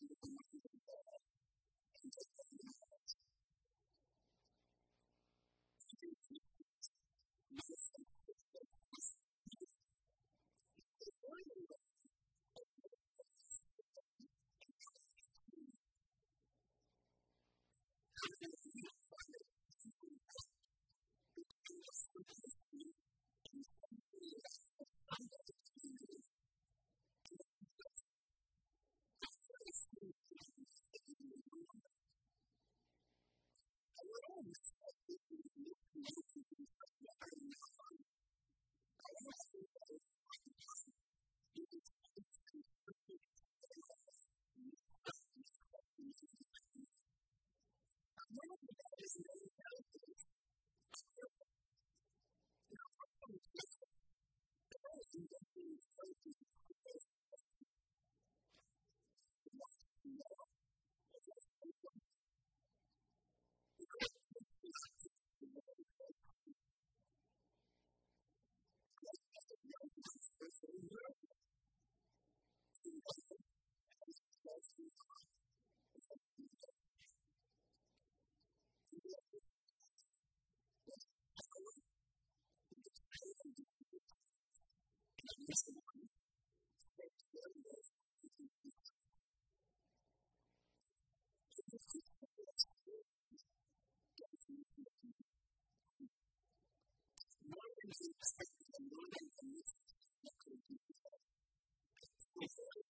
and the command of God and to Jesus ad hoc ad hoc ad hoc ad hoc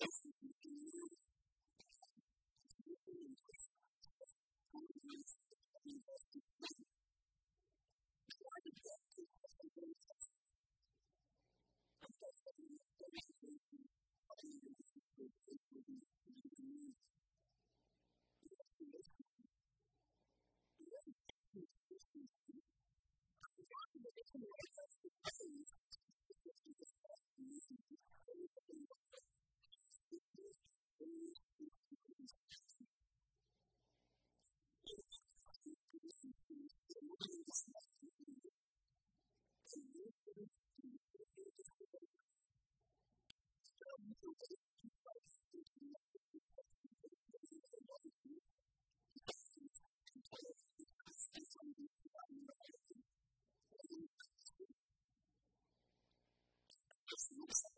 this is the new Thank you.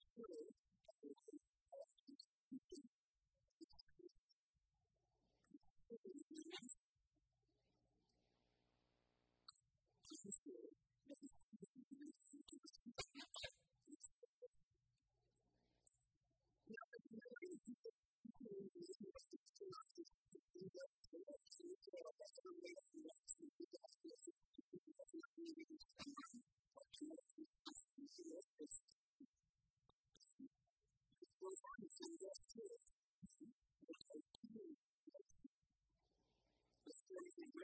true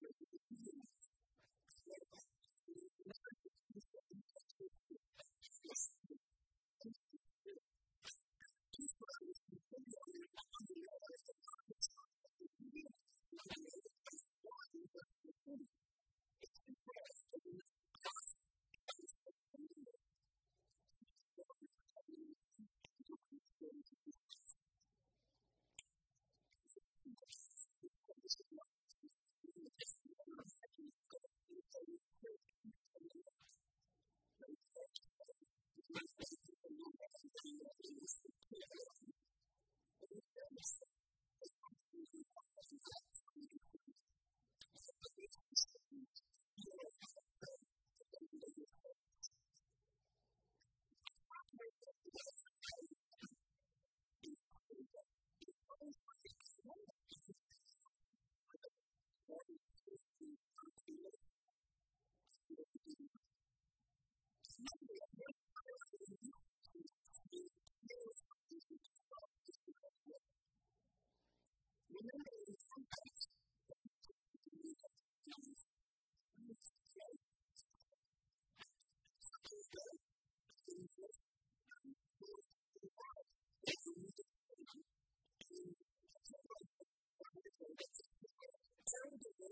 何で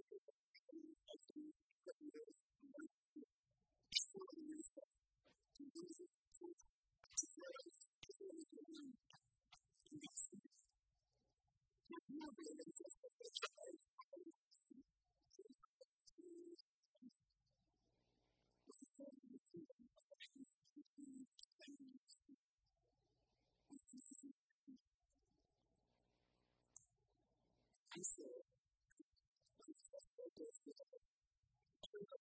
Jesus.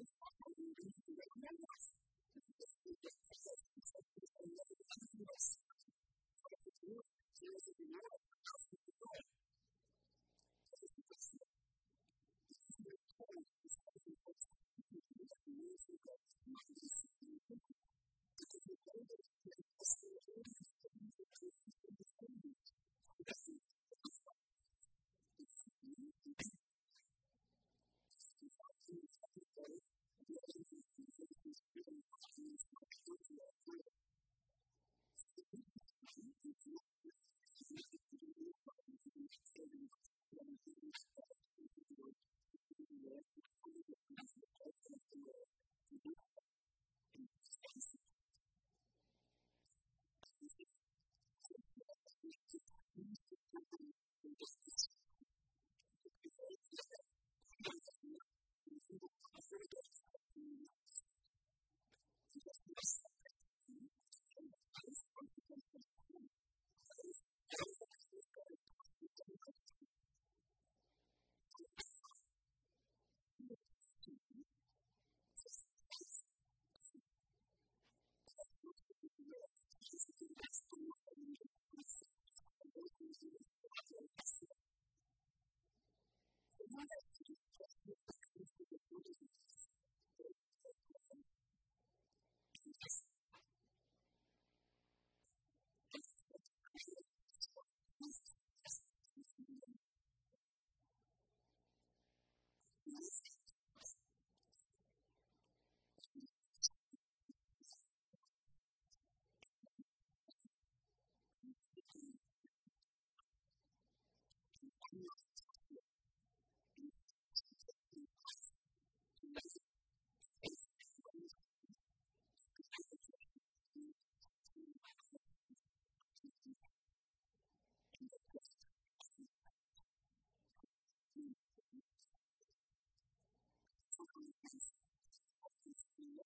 It's not something you can in the future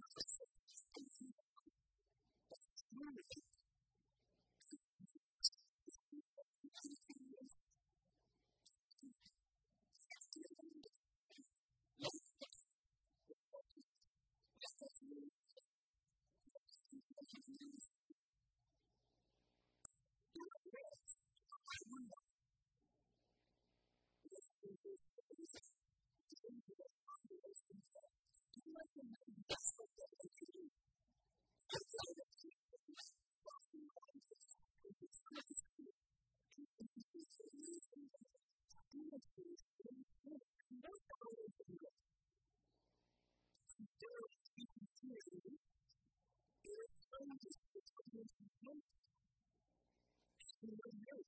Thank you. Christ is the Lord. He is the Lord.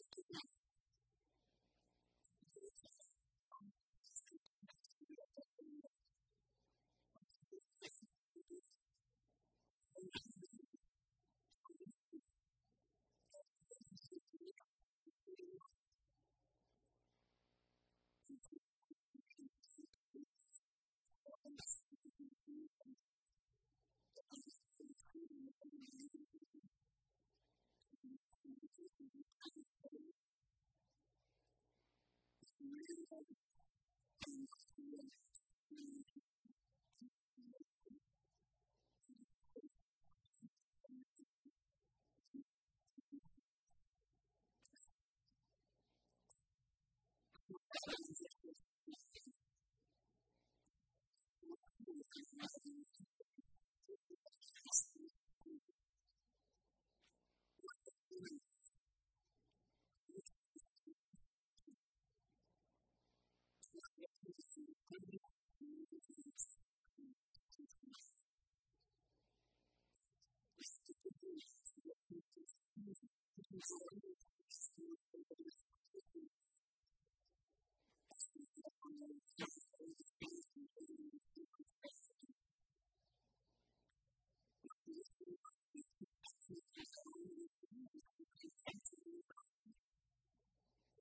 I'm you.